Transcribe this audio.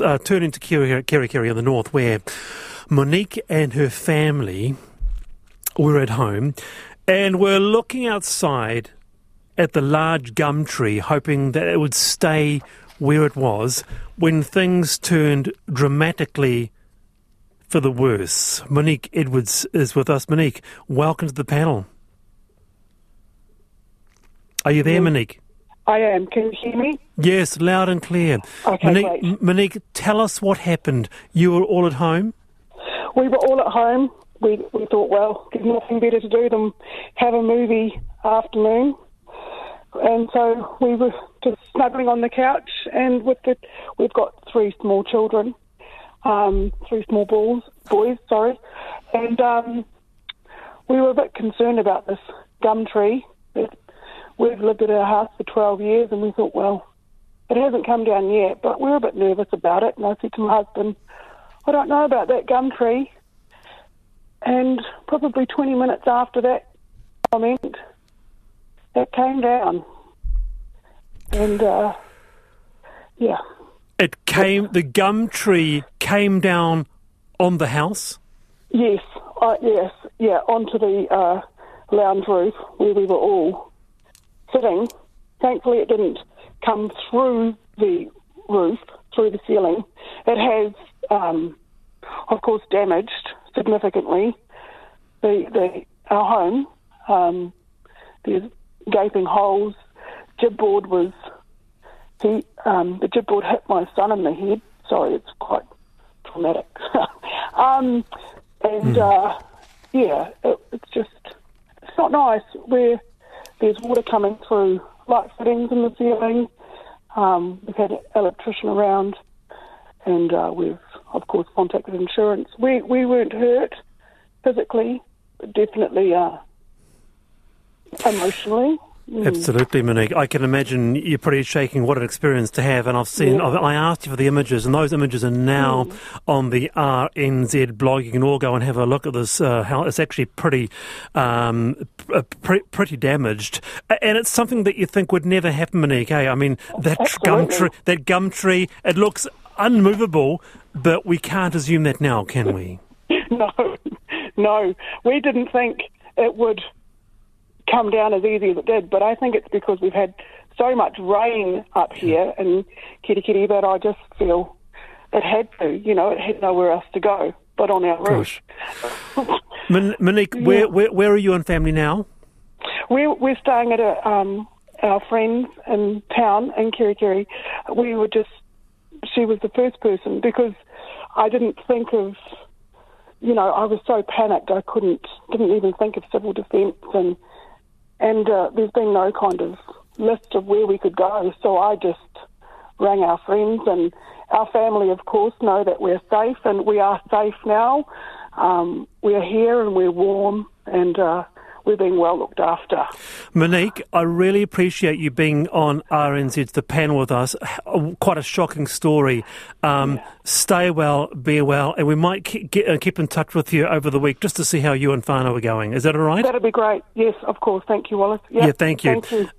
uh, turning to Kerikeri in the north, where Monique and her family were at home and were looking outside at the large gum tree, hoping that it would stay where it was when things turned dramatically for the worse. Monique Edwards is with us. Monique, welcome to the panel. Are you there, Monique? I am. Can you hear me? Yes, loud and clear. Okay, Monique, great. Monique, tell us what happened. You were all at home? We were all at home. We, we thought, well, there's nothing better to do than have a movie afternoon. And so we were just snuggling on the couch, and with the, we've got three small children, um, three small boys, boys, sorry, and um, we were a bit concerned about this gum tree. We've lived at our house for 12 years, and we thought, well, it hasn't come down yet, but we're a bit nervous about it. And I said to my husband, I don't know about that gum tree. And probably 20 minutes after that comment, it came down. And, uh, yeah. It came, the gum tree came down on the house? Yes, uh, yes, yeah, onto the uh, lounge roof where we were all sitting. Thankfully, it didn't come through the roof, through the ceiling. It has, um, of course, damaged significantly the, the our home. Um, there's gaping holes. Gib board was he um, the gib board hit my son in the head. Sorry, it's quite traumatic. um, and uh, yeah, it, it's just it's not nice where there's water coming through light fittings in the ceiling. Um, we've had an electrician around, and uh, we've of course contacted insurance. We we weren't hurt physically, but definitely uh, emotionally. Mm. Absolutely, Monique. I can imagine you're pretty shaking. What an experience to have. And I've seen, Yeah. I asked you for the images, and those images are now on the RNZ blog. You can all go and have a look at this. Uh, how it's actually pretty, um, uh, pre- pretty damaged, and it's something that you think would never happen, Monique. Hey, I mean that tr- gum tree, that gum tree, it looks unmovable, but we can't assume that now, can we? no, no, we didn't think it would come down as easy as it did, but I think it's because we've had so much rain up here in Kerikeri that I just feel it had to, you know, it had nowhere else to go but on our roof. Mon- Monique, where, where where are you and family now? We're, we're staying at a, um, our friends in town in Kerikeri. We were just, she was the first person because I didn't think of, you know, I was so panicked I couldn't, didn't even think of civil defence and, and uh, there's been no kind of list of where we could go. So I just rang our friends and our family, of course, know that we're safe and we are safe now. Um, we're here and we're warm and uh, we're being well looked after. Monique, I really appreciate you being on RNZ's The Panel with us. Quite a shocking story. Um, Stay well, be well, and we might keep, get, uh, keep in touch with you over the week just to see how you and Fano are going. Is that all right? That'd be great. Yes, of course. Thank you, Wallace. Yep. Yeah, thank you. Thank you.